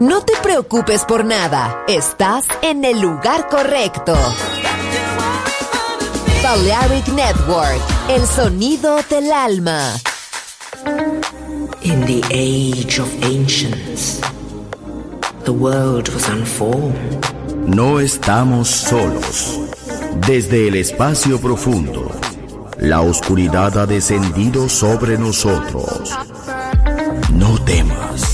No te preocupes por nada, estás en el lugar correcto. Balearic Network, el sonido del alma. In the age of ancients, the world was unformed. No estamos solos. Desde el espacio profundo, la oscuridad ha descendido sobre nosotros. No temas.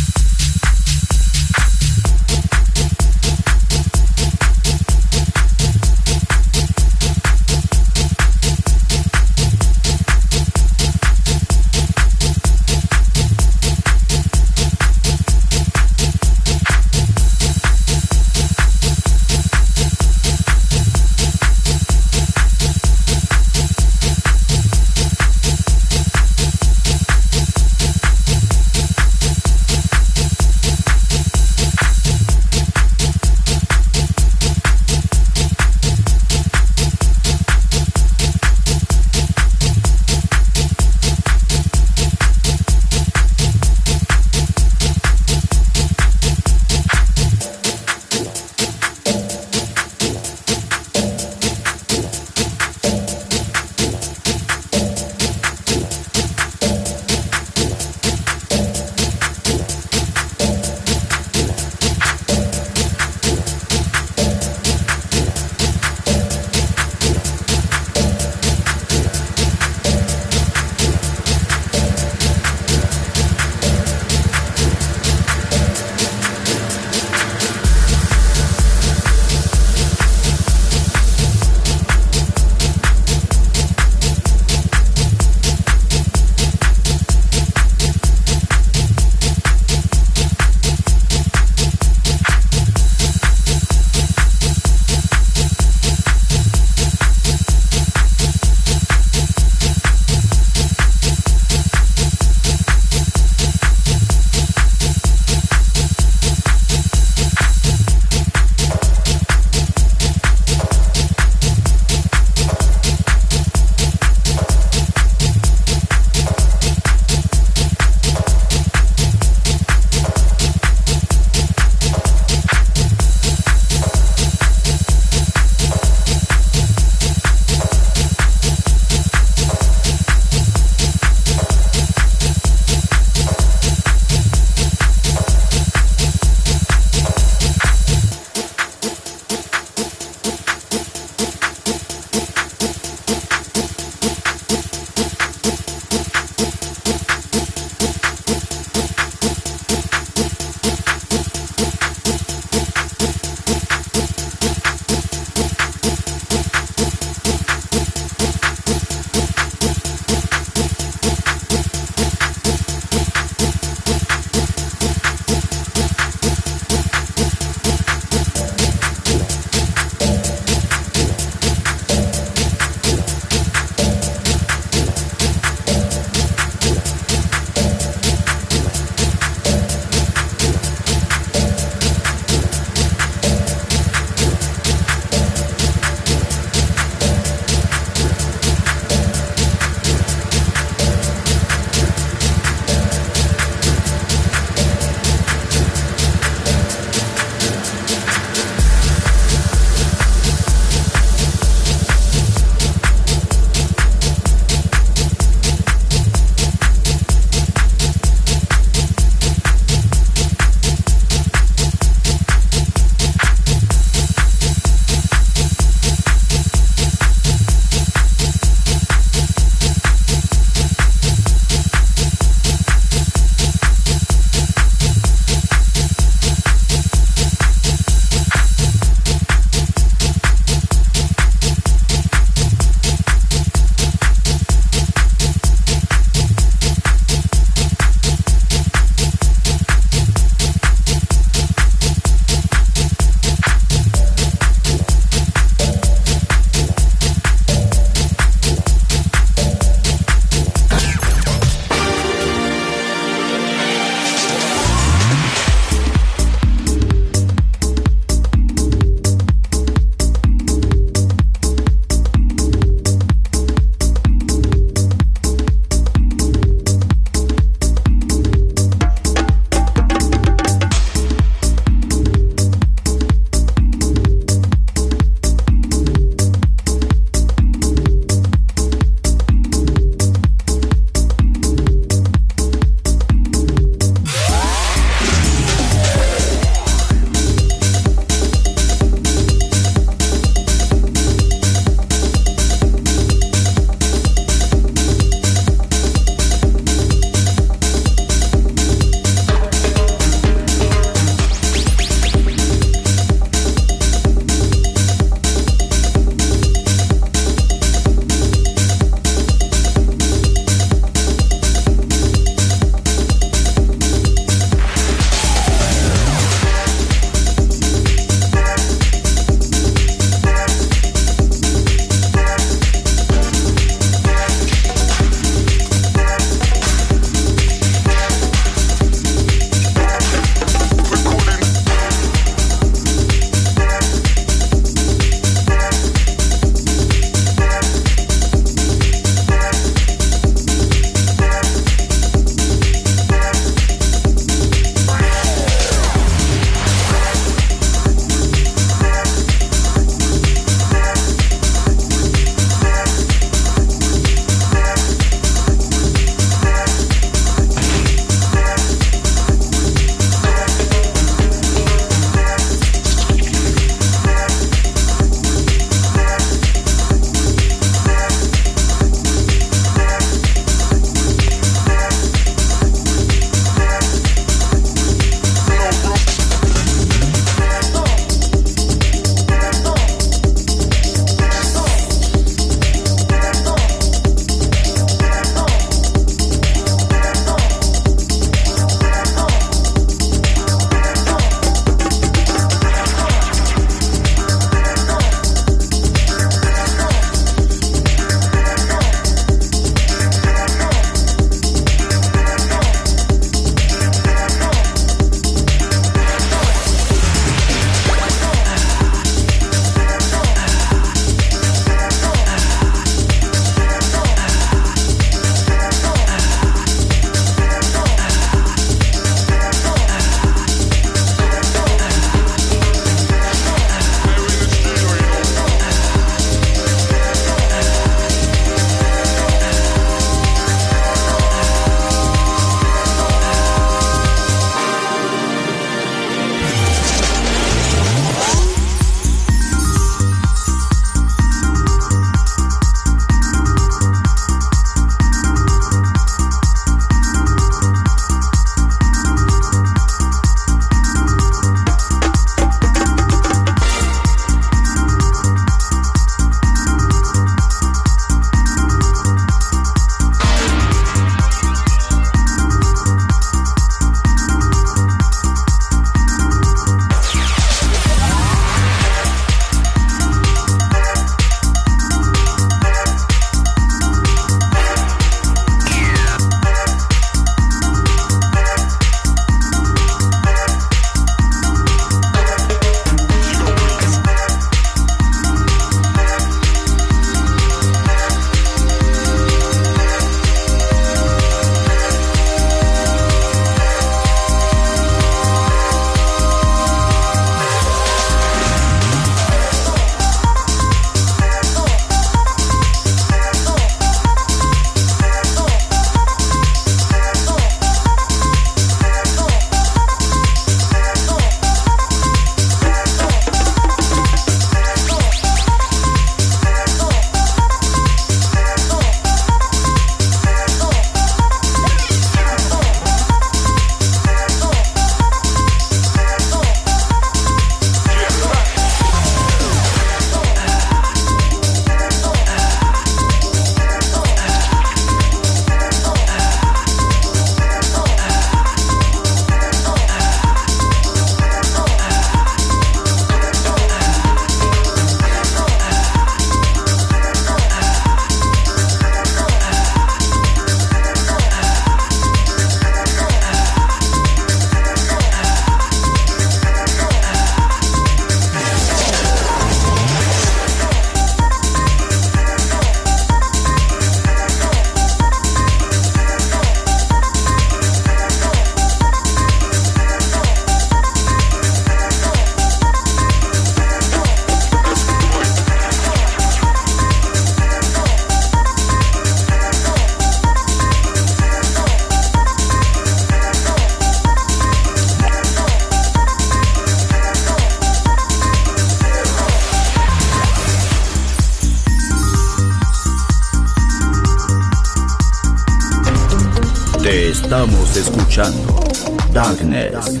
Escuchando Darkness,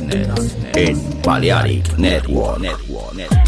en Balearic Network.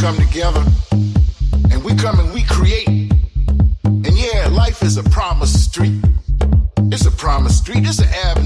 come together and we come and we create. And yeah, life is a promised street. It's a promised street. It's an avenue.